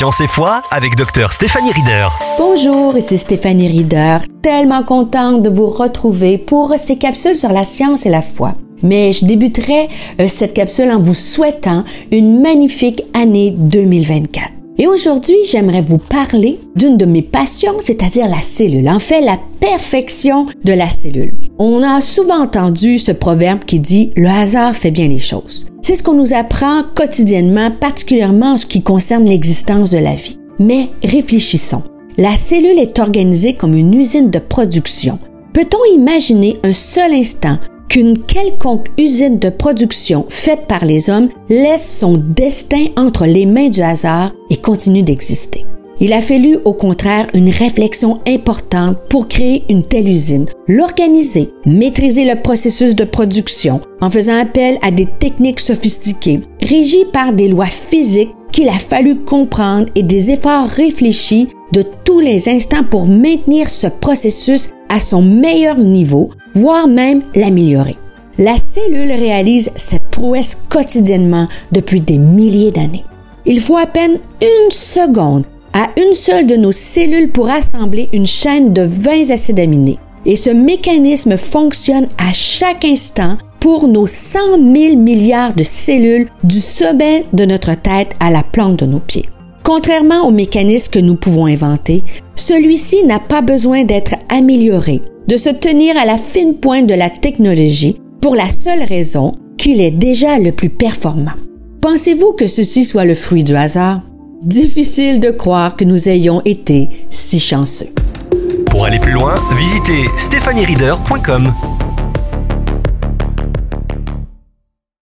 Science et foi avec Dr Stéphanie Rieder. Bonjour, ici Stéphanie Rieder. Tellement contente de vous retrouver pour ces capsules sur la science et la foi. Mais je débuterai euh, cette capsule en vous souhaitant une magnifique année 2024. Et aujourd'hui, j'aimerais vous parler d'une de mes passions, c'est-à-dire la cellule. En fait, la perfection de la cellule. On a souvent entendu ce proverbe qui dit le hasard fait bien les choses. C'est ce qu'on nous apprend quotidiennement, particulièrement en ce qui concerne l'existence de la vie. Mais réfléchissons. La cellule est organisée comme une usine de production. Peut-on imaginer un seul instant qu'une quelconque usine de production faite par les hommes laisse son destin entre les mains du hasard et continue d'exister? Il a fallu au contraire une réflexion importante pour créer une telle usine, l'organiser, maîtriser le processus de production en faisant appel à des techniques sophistiquées, régies par des lois physiques qu'il a fallu comprendre et des efforts réfléchis de tous les instants pour maintenir ce processus à son meilleur niveau, voire même l'améliorer. La cellule réalise cette prouesse quotidiennement depuis des milliers d'années. Il faut à peine une seconde à une seule de nos cellules pour assembler une chaîne de 20 acides aminés. Et ce mécanisme fonctionne à chaque instant pour nos 100 000 milliards de cellules du sommet de notre tête à la plante de nos pieds. Contrairement au mécanisme que nous pouvons inventer, celui-ci n'a pas besoin d'être amélioré, de se tenir à la fine pointe de la technologie pour la seule raison qu'il est déjà le plus performant. Pensez-vous que ceci soit le fruit du hasard? Difficile de croire que nous ayons été si chanceux. Pour aller plus loin, visitez stéphaniereader.com.